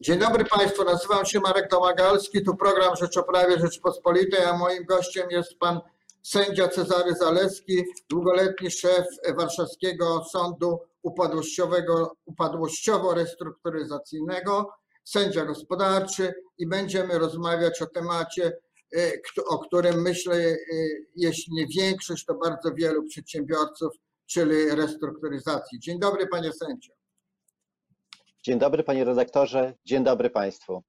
Dzień dobry Państwu, nazywam się Marek Domagalski, tu program Rzeczoprawie Rzeczypospolitej, a moim gościem jest pan sędzia Cezary Zaleski, długoletni szef Warszawskiego Sądu Upadłościowo-Restrukturyzacyjnego, sędzia gospodarczy i będziemy rozmawiać o temacie, y, o którym myślę, y, jeśli nie większość, to bardzo wielu przedsiębiorców, czyli restrukturyzacji. Dzień dobry panie sędzio. Dzień dobry panie redaktorze, dzień dobry państwu.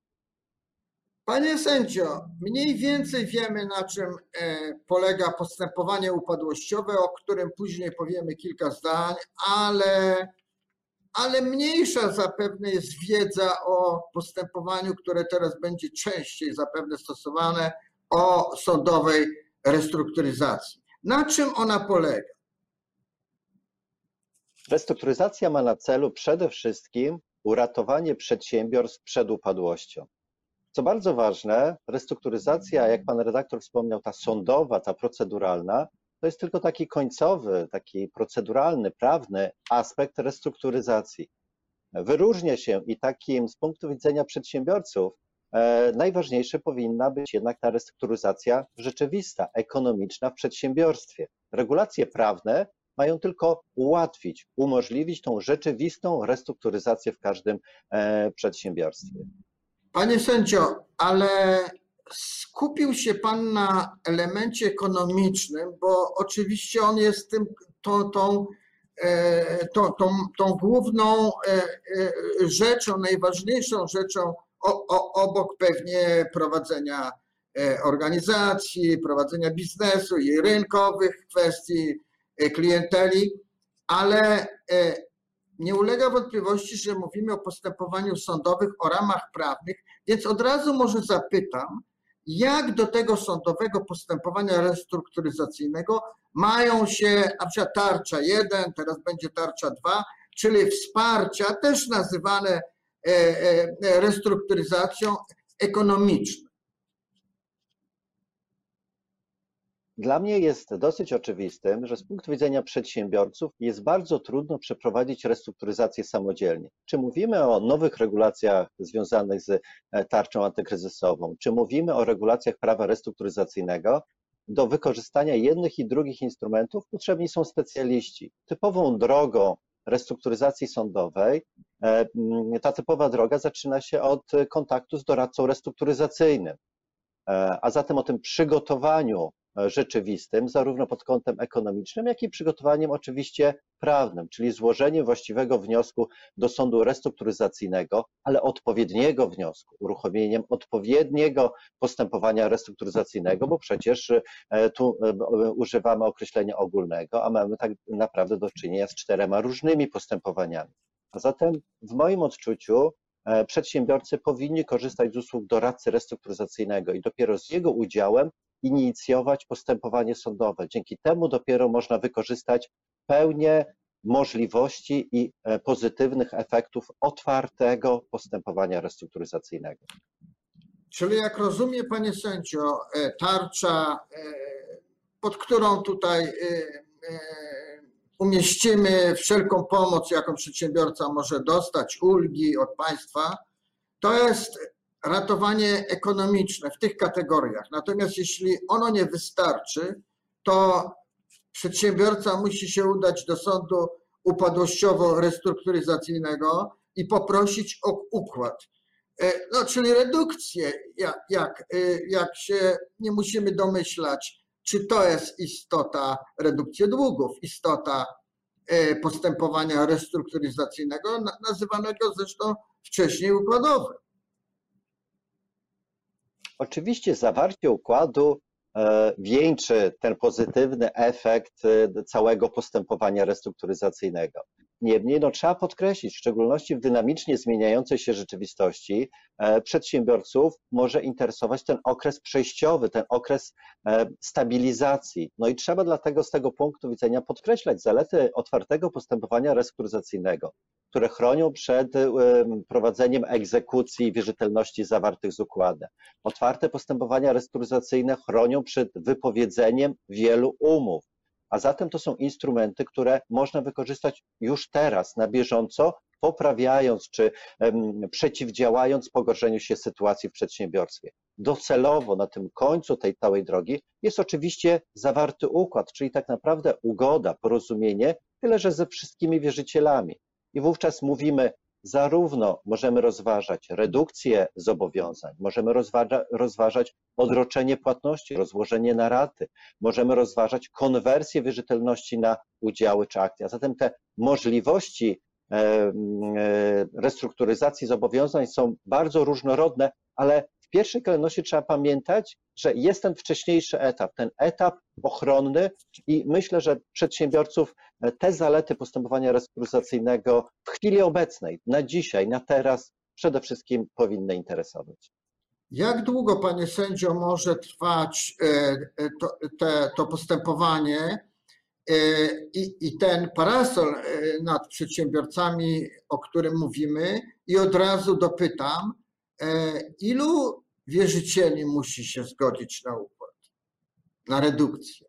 Panie sędzio, mniej więcej wiemy, na czym e, polega postępowanie upadłościowe, o którym później powiemy kilka zdań, ale, ale mniejsza zapewne jest wiedza o postępowaniu, które teraz będzie częściej zapewne stosowane, o sądowej restrukturyzacji. Na czym ona polega? Restrukturyzacja ma na celu przede wszystkim uratowanie przedsiębiorstw przed upadłością. Co bardzo ważne, restrukturyzacja, jak pan redaktor wspomniał, ta sądowa, ta proceduralna, to jest tylko taki końcowy, taki proceduralny, prawny aspekt restrukturyzacji. Wyróżnia się i takim z punktu widzenia przedsiębiorców e, najważniejsze powinna być jednak ta restrukturyzacja rzeczywista, ekonomiczna w przedsiębiorstwie. Regulacje prawne mają tylko ułatwić, umożliwić tą rzeczywistą restrukturyzację w każdym e, przedsiębiorstwie. Panie sędzio, ale skupił się Pan na elemencie ekonomicznym, bo oczywiście on jest tym, tą, tą, e, tą, tą, tą główną e, rzeczą, najważniejszą rzeczą obok pewnie prowadzenia organizacji, prowadzenia biznesu i rynkowych kwestii, klienteli, ale e, nie ulega wątpliwości, że mówimy o postępowaniu sądowych, o ramach prawnych, więc od razu może zapytam, jak do tego sądowego postępowania restrukturyzacyjnego mają się na przykład tarcza 1, teraz będzie tarcza 2, czyli wsparcia, też nazywane e, restrukturyzacją ekonomiczną. Dla mnie jest dosyć oczywistym, że z punktu widzenia przedsiębiorców jest bardzo trudno przeprowadzić restrukturyzację samodzielnie. Czy mówimy o nowych regulacjach związanych z e, tarczą antykryzysową, czy mówimy o regulacjach prawa restrukturyzacyjnego, do wykorzystania jednych i drugich instrumentów potrzebni są specjaliści. Typową drogą restrukturyzacji sądowej, e, ta typowa droga zaczyna się od kontaktu z doradcą restrukturyzacyjnym. E, a zatem o tym przygotowaniu rzeczywistym, zarówno pod kątem ekonomicznym, jak i przygotowaniem oczywiście prawnym, czyli złożeniem właściwego wniosku do sądu restrukturyzacyjnego, ale odpowiedniego wniosku, uruchomieniem odpowiedniego postępowania restrukturyzacyjnego, bo przecież e, tu e, używamy określenia ogólnego, a mamy tak naprawdę do czynienia z czterema różnymi postępowaniami. A zatem w moim odczuciu e, przedsiębiorcy powinni korzystać z usług doradcy restrukturyzacyjnego i dopiero z jego udziałem inicjować postępowanie sądowe. Dzięki temu dopiero można wykorzystać pełnię możliwości i e, pozytywnych efektów otwartego postępowania restrukturyzacyjnego. Czyli jak rozumie Panie Sędzio, e, tarcza, e, pod którą tutaj umieścimy wszelką pomoc, jaką przedsiębiorca może dostać, ulgi od państwa, to jest ratowanie ekonomiczne w tych kategoriach. Natomiast jeśli ono nie wystarczy, to przedsiębiorca musi się udać do sądu upadłościowo-restrukturyzacyjnego i poprosić o układ. E, no, czyli redukcję, jak, jak, e, jak się nie musimy domyślać, czy to jest istota redukcji długów, istota e, postępowania restrukturyzacyjnego, nazywanego zresztą wcześniej układowym. Oczywiście zawarcie układu e, wieńczy ten pozytywny efekt e, całego postępowania restrukturyzacyjnego. Niemniej no, trzeba podkreślić, w szczególności w dynamicznie zmieniającej się rzeczywistości, e, przedsiębiorców może interesować ten okres przejściowy, ten okres stabilizacji. No i trzeba dlatego z tego punktu widzenia podkreślać zalety otwartego postępowania restrukturyzacyjnego które chronią przed prowadzeniem egzekucji wierzytelności zawartych z układem. Otwarte postępowania restrukturyzacyjne chronią przed wypowiedzeniem wielu umów. A zatem to są instrumenty, które można wykorzystać już teraz, na bieżąco, poprawiając czy przeciwdziałając pogorszeniu się sytuacji w przedsiębiorstwie. Docelowo na tym końcu tej całej drogi jest oczywiście zawarty układ, czyli tak naprawdę ugoda, porozumienie, tyle że ze wszystkimi wierzycielami. I wówczas mówimy, zarówno możemy rozważać redukcję zobowiązań, możemy rozważa, rozważać odroczenie płatności, rozłożenie na raty, możemy rozważać konwersję wierzytelności na udziały czy akcje. A zatem te możliwości e, restrukturyzacji zobowiązań są bardzo różnorodne, ale w pierwszej kolejności trzeba pamiętać, że jest ten wcześniejszy etap, ten etap ochronny i myślę, że przedsiębiorców e, te zalety postępowania restrukturyzacyjnego w chwili obecnej, na dzisiaj, na teraz przede wszystkim powinny interesować. Jak długo, panie sędzio, może trwać e, e, to, te, to postępowanie i, i ten parasol nad przedsiębiorcami, o którym mówimy? I od razu dopytam, ilu wierzycieli musi się zgodzić na układ, na redukcję?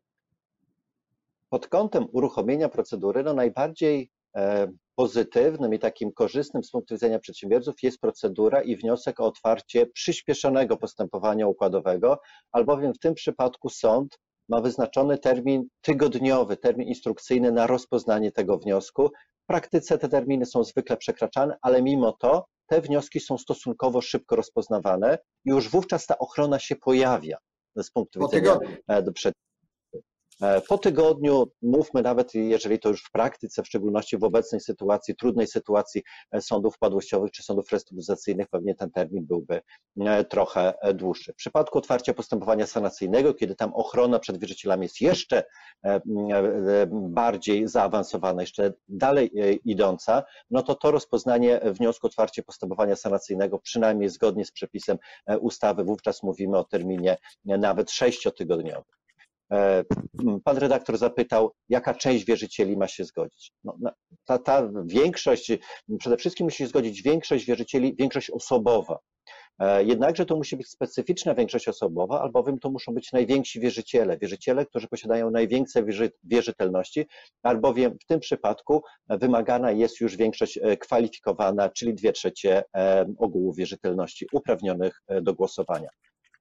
Pod kątem uruchomienia procedury, no najbardziej e, pozytywnym i takim korzystnym z punktu widzenia przedsiębiorców jest procedura i wniosek o otwarcie przyspieszonego postępowania układowego, albowiem w tym przypadku sąd ma wyznaczony termin tygodniowy, termin instrukcyjny na rozpoznanie tego wniosku. W praktyce te terminy są zwykle przekraczane, ale mimo to te wnioski są stosunkowo szybko rozpoznawane i już wówczas ta ochrona się pojawia z punktu widzenia e, E, po tygodniu, mówmy nawet, jeżeli to już w praktyce, w szczególności w obecnej sytuacji, trudnej sytuacji e, sądów wpadłościowych czy sądów restrukturyzacyjnych, pewnie ten termin byłby e, trochę dłuższy. W przypadku otwarcia postępowania sanacyjnego, kiedy tam ochrona przed wierzycielami jest jeszcze bardziej zaawansowana, jeszcze dalej idąca, no to to rozpoznanie wniosku otwarcia postępowania sanacyjnego, przynajmniej zgodnie z przepisem ustawy, wówczas mówimy o terminie nawet sześciotygodniowym. E, pan redaktor zapytał, jaka część wierzycieli ma się zgodzić. No, ta, ta większość, przede wszystkim musi się zgodzić większość wierzycieli, większość osobowa. E, jednakże to musi być specyficzna większość osobowa, albowiem to muszą być najwięksi wierzyciele, wierzyciele, którzy posiadają największe wierzytelności, albowiem w tym przypadku wymagana jest już większość e, kwalifikowana, czyli dwie trzecie ogółu wierzytelności uprawnionych do głosowania.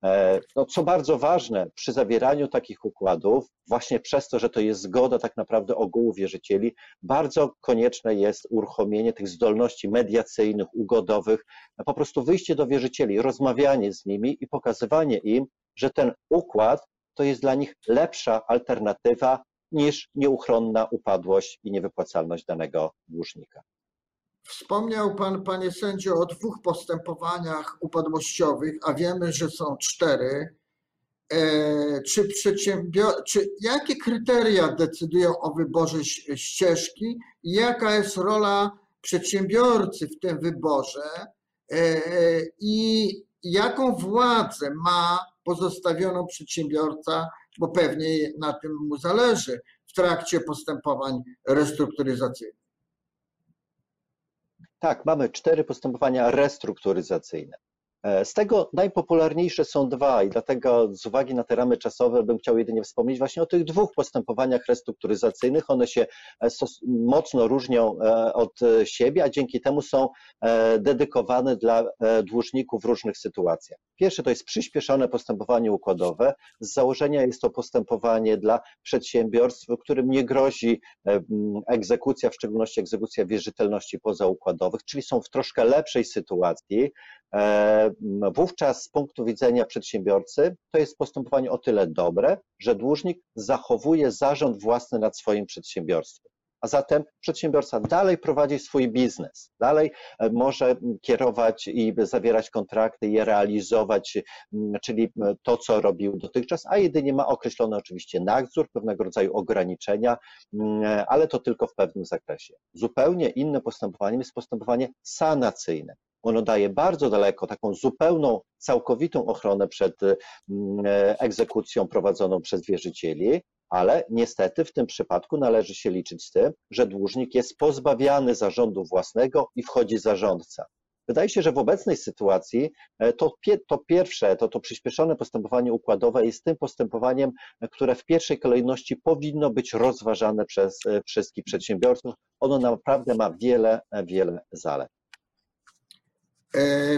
E, no, co bardzo ważne przy zawieraniu takich układów, właśnie przez to, że to jest zgoda tak naprawdę ogółu wierzycieli, bardzo konieczne jest uruchomienie tych zdolności mediacyjnych, ugodowych, po prostu wyjście do wierzycieli, rozmawianie z nimi i pokazywanie im, że ten układ to jest dla nich lepsza alternatywa niż nieuchronna upadłość i niewypłacalność danego dłużnika. Wspomniał Pan, Panie Sędzio, o dwóch postępowaniach upadłościowych, a wiemy, że są cztery. E, czy czy jakie kryteria decydują o wyborze ścieżki i jaka jest rola przedsiębiorcy w tym wyborze e, i jaką władzę ma pozostawioną przedsiębiorca, bo pewnie na tym mu zależy w trakcie postępowań restrukturyzacyjnych. Tak, mamy cztery postępowania restrukturyzacyjne. E, z tego najpopularniejsze są dwa i dlatego z uwagi na te ramy czasowe bym chciał jedynie wspomnieć właśnie o tych dwóch postępowaniach restrukturyzacyjnych. One się e, mocno różnią e, od siebie, a dzięki temu są dedykowane dla dłużników w różnych sytuacjach. Pierwsze to jest przyspieszone postępowanie układowe. Z założenia jest to postępowanie dla przedsiębiorstw, którym nie grozi egzekucja, w szczególności egzekucja wierzytelności pozaukładowych, czyli są w troszkę lepszej sytuacji wówczas z punktu widzenia przedsiębiorcy to jest postępowanie o tyle dobre, że dłużnik zachowuje zarząd własny nad swoim przedsiębiorstwem. A zatem przedsiębiorca dalej prowadzi swój biznes, dalej e, może kierować i zawierać kontrakty, je realizować, czyli to, co robił dotychczas, a jedynie ma określony oczywiście nadzór, pewnego rodzaju ograniczenia, ale to tylko w pewnym zakresie. Zupełnie innym postępowaniem jest postępowanie sanacyjne. Ono daje bardzo daleko, taką zupełną, całkowitą ochronę przed mm, egzekucją prowadzoną przez wierzycieli, ale niestety w tym przypadku należy się liczyć z tym, że dłużnik jest pozbawiany zarządu własnego i wchodzi zarządca. Wydaje się, że w obecnej sytuacji e, to, to pierwsze, to, to przyspieszone postępowanie układowe jest tym postępowaniem, które w pierwszej kolejności powinno być rozważane przez e, wszystkich przedsiębiorców. Ono naprawdę ma wiele, wiele zalet.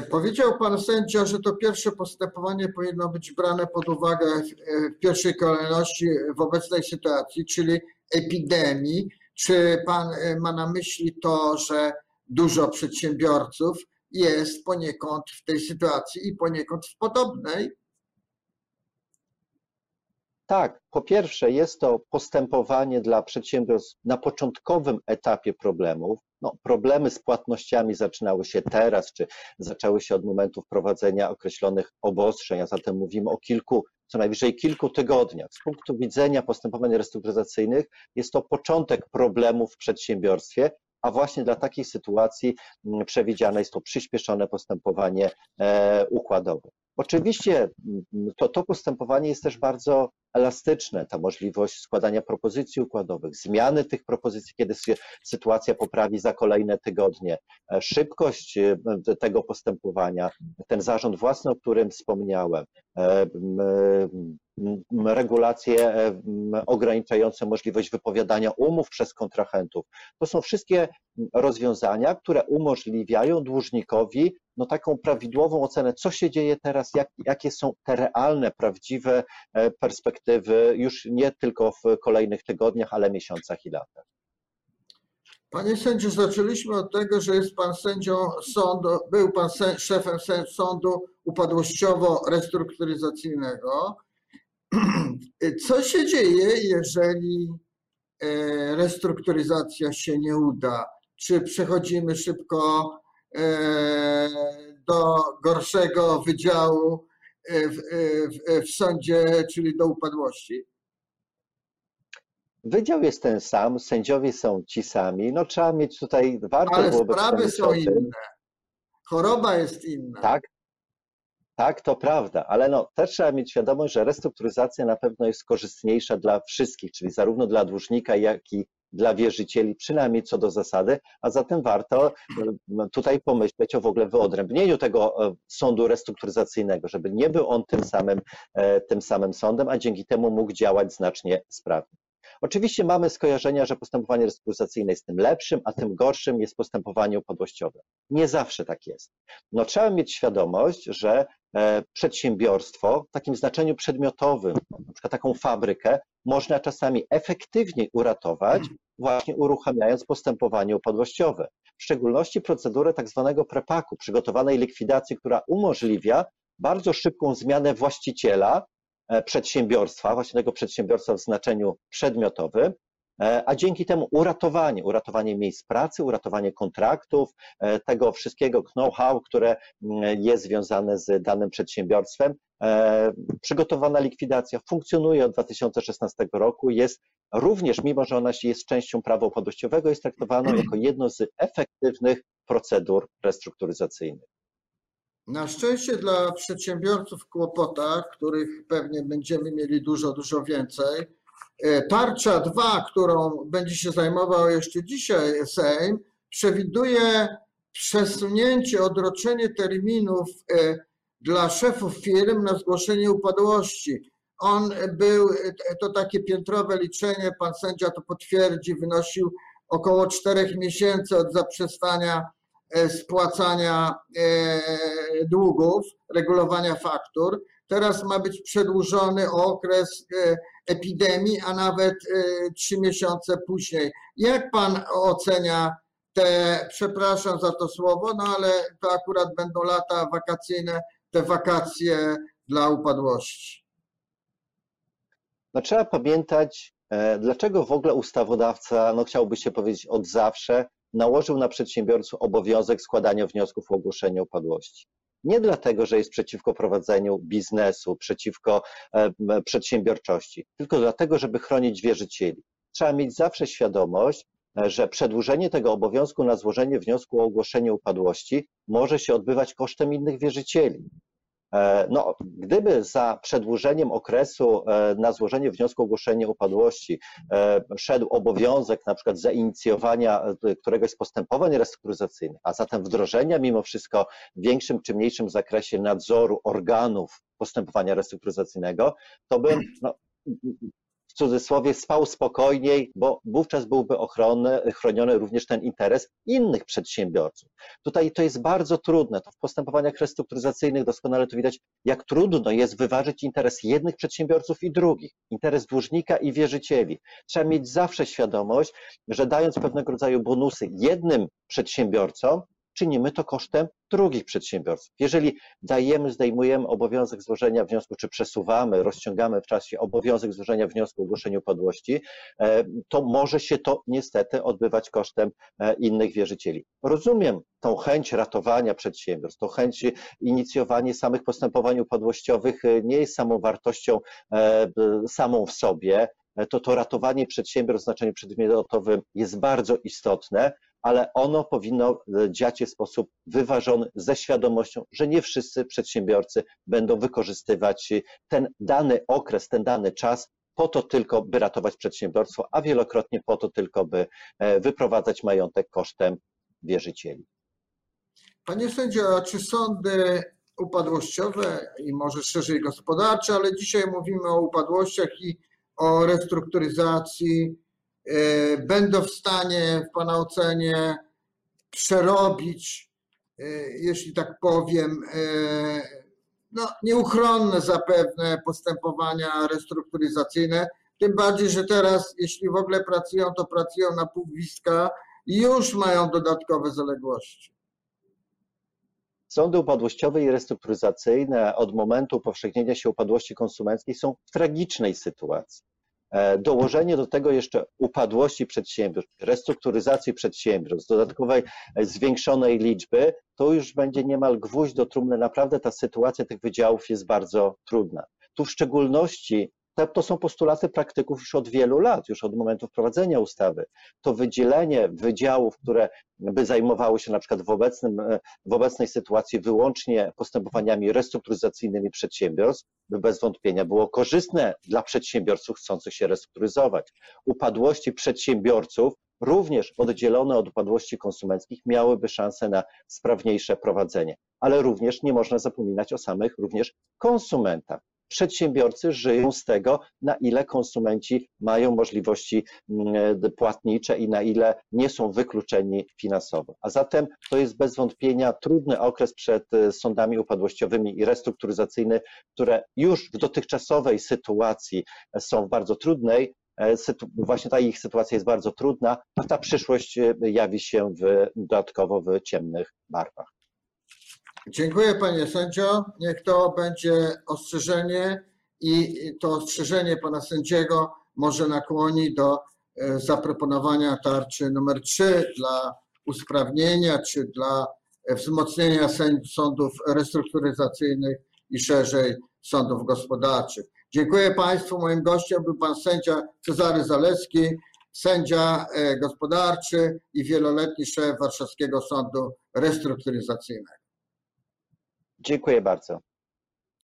Powiedział pan sędzia, że to pierwsze postępowanie powinno być brane pod uwagę w pierwszej kolejności w obecnej sytuacji, czyli epidemii. Czy pan ma na myśli to, że dużo przedsiębiorców jest poniekąd w tej sytuacji i poniekąd w podobnej. Tak, po pierwsze jest to postępowanie dla przedsiębiorstw na początkowym etapie problemów. No, problemy z płatnościami zaczynały się teraz, czy zaczęły się od momentu wprowadzenia określonych obostrzeń, a zatem mówimy o kilku, co najwyżej kilku tygodniach. Z punktu widzenia postępowań restrukturyzacyjnych jest to początek problemów w przedsiębiorstwie, a właśnie dla takiej sytuacji mm, przewidziane jest to przyspieszone postępowanie e, układowe. Oczywiście mm, to, to postępowanie jest też bardzo elastyczne, ta możliwość składania propozycji układowych, zmiany tych propozycji, kiedy sytuacja poprawi za kolejne tygodnie, e, szybkość e, tego postępowania, ten zarząd własny, o którym wspomniałem, regulacje ograniczające możliwość wypowiadania umów przez kontrahentów. To są wszystkie rozwiązania, które umożliwiają dłużnikowi no, taką prawidłową ocenę, co się dzieje teraz, jak, jakie są te realne, prawdziwe e, perspektywy, już nie tylko w kolejnych tygodniach, ale miesiącach i latach. Panie sędziu, zaczęliśmy od tego, że jest pan sędzią sądu, był pan szefem sądu upadłościowo-restrukturyzacyjnego. Co się dzieje, jeżeli e, restrukturyzacja się nie uda? Czy przechodzimy szybko e, do gorszego wydziału e, w, w, w sądzie, czyli do upadłości? Wydział jest ten sam, sędziowie są ci sami. No trzeba mieć tutaj warto Ale sprawy są inne. Choroba jest inna. Tak, tak, to prawda, ale no, też trzeba mieć świadomość, że restrukturyzacja na pewno jest korzystniejsza dla wszystkich, czyli zarówno dla dłużnika, jak i dla wierzycieli, przynajmniej co do zasady, a zatem warto e, tutaj pomyśleć o w ogóle wyodrębnieniu tego e, sądu restrukturyzacyjnego, żeby nie był on tym samym, e, tym samym sądem, a dzięki temu mógł działać znacznie sprawniej. Oczywiście mamy skojarzenia, że postępowanie restrukturyzacyjne jest tym lepszym, a tym gorszym jest postępowanie upadłościowe. Nie zawsze tak jest. No, trzeba mieć świadomość, że e, przedsiębiorstwo w takim znaczeniu przedmiotowym, na przykład taką fabrykę, można czasami efektywniej uratować, właśnie uruchamiając postępowanie upadłościowe. W szczególności procedurę tak zwanego prepaku, przygotowanej likwidacji, która umożliwia bardzo szybką zmianę właściciela przedsiębiorstwa, właśnie tego przedsiębiorstwa w znaczeniu przedmiotowym, e, a dzięki temu uratowanie, uratowanie miejsc pracy, uratowanie kontraktów, e, tego wszystkiego know-how, które mm, jest związane z danym przedsiębiorstwem. Przygotowana likwidacja funkcjonuje od 2016 roku, jest również, mimo że ona jest częścią prawa upadłościowego, jest traktowana jako jedno z efektywnych procedur restrukturyzacyjnych. Na szczęście dla przedsiębiorców w kłopotach, których pewnie będziemy mieli dużo, dużo więcej, e, tarcza 2, którą będzie się zajmował jeszcze dzisiaj Sejm, przewiduje przesunięcie, odroczenie terminów e, dla szefów firm na zgłoszenie upadłości. On był, to takie piętrowe liczenie, pan sędzia to potwierdzi, wynosił około czterech miesięcy od zaprzestania E, spłacania e, długów, regulowania faktur. Teraz ma być przedłużony okres e, epidemii, a nawet trzy miesiące później. Jak pan ocenia te, przepraszam za to słowo, no ale to akurat będą lata wakacyjne, te wakacje dla upadłości? No, trzeba pamiętać, dlaczego w ogóle ustawodawca, no chciałby się powiedzieć od zawsze, nałożył na przedsiębiorców obowiązek składania wniosków o ogłoszenie upadłości. Nie dlatego, że jest przeciwko prowadzeniu biznesu, przeciwko e, przedsiębiorczości, tylko dlatego, żeby chronić wierzycieli. Trzeba mieć zawsze świadomość, e, że przedłużenie tego obowiązku na złożenie wniosku o ogłoszenie upadłości może się odbywać kosztem innych wierzycieli. E, no, gdyby za przedłużeniem okresu e, na złożenie wniosku o ogłoszenie upadłości e, szedł obowiązek na przykład zainicjowania któregoś z postępowań restrukturyzacyjnych, a zatem wdrożenia mimo wszystko w większym czy mniejszym zakresie nadzoru organów postępowania restrukturyzacyjnego, to bym no, cudzysłowie spał spokojniej, bo wówczas byłby ochrony, chroniony również ten interes innych przedsiębiorców. Tutaj to jest bardzo trudne. To w postępowaniach restrukturyzacyjnych doskonale to widać, jak trudno jest wyważyć interes jednych przedsiębiorców i drugich, interes dłużnika i wierzycieli. Trzeba mieć zawsze świadomość, że dając pewnego rodzaju bonusy jednym przedsiębiorcom, czynimy to kosztem drugich przedsiębiorców. Jeżeli dajemy, zdejmujemy obowiązek złożenia wniosku, czy przesuwamy, rozciągamy w czasie obowiązek złożenia wniosku o ogłoszeniu upadłości, e, to może się to niestety odbywać kosztem e, innych wierzycieli. Rozumiem tą chęć ratowania przedsiębiorstw, tą chęć inicjowania samych postępowań upadłościowych e, nie jest samą wartością samą w sobie, to to ratowanie przedsiębiorstw w znaczeniu przedmiotowym jest bardzo istotne, ale ono powinno e, dziać się w sposób wyważony, ze świadomością, że nie wszyscy przedsiębiorcy będą wykorzystywać ten dany okres, ten dany czas po to tylko, by ratować przedsiębiorstwo, a wielokrotnie po to tylko, by e, wyprowadzać majątek kosztem wierzycieli. Panie sędzio, czy sądy upadłościowe i może szerzej gospodarcze, ale dzisiaj mówimy o upadłościach i o restrukturyzacji E, będą w stanie w Pana ocenie przerobić, e, jeśli tak powiem, e, no, nieuchronne zapewne postępowania restrukturyzacyjne. Tym bardziej, że teraz, jeśli w ogóle pracują, to pracują na półwiska i już mają dodatkowe zaległości. Sądy upadłościowe i restrukturyzacyjne od momentu upowszechnienia się upadłości konsumenckiej są w tragicznej sytuacji. E, dołożenie do tego jeszcze upadłości przedsiębiorstw, restrukturyzacji przedsiębiorstw, dodatkowej e, zwiększonej liczby, to już będzie niemal gwóźdź do trumny. Naprawdę ta sytuacja tych wydziałów jest bardzo trudna. Tu w szczególności to, są postulaty praktyków już od wielu lat, już od momentu wprowadzenia ustawy. To wydzielenie wydziałów, które by zajmowały się na przykład w, obecnym, e, w obecnej sytuacji wyłącznie postępowaniami restrukturyzacyjnymi przedsiębiorstw, by bez wątpienia było korzystne dla przedsiębiorców chcących się restrukturyzować. Upadłości przedsiębiorców również oddzielone od upadłości konsumenckich miałyby szansę na sprawniejsze prowadzenie. Ale również nie można zapominać o samych również konsumentach przedsiębiorcy żyją z tego, na ile konsumenci mają możliwości mm, płatnicze i na ile nie są wykluczeni finansowo. A zatem to jest bez wątpienia trudny okres przed e, sądami upadłościowymi i restrukturyzacyjnymi, które już w dotychczasowej sytuacji są w bardzo trudnej, e, właśnie ta ich sytuacja jest bardzo trudna, a ta przyszłość e, jawi się w, dodatkowo w ciemnych barwach. Dziękuję panie sędzio. Niech to będzie ostrzeżenie i to ostrzeżenie pana sędziego może nakłoni do e, zaproponowania tarczy numer 3 dla usprawnienia czy dla wzmocnienia sądów restrukturyzacyjnych i szerzej sądów gospodarczych. Dziękuję Państwu. Moim gościem był Pan sędzia Cezary Zaleski, sędzia e, gospodarczy i wieloletni szef Warszawskiego Sądu Restrukturyzacyjnego. Dziękuję bardzo.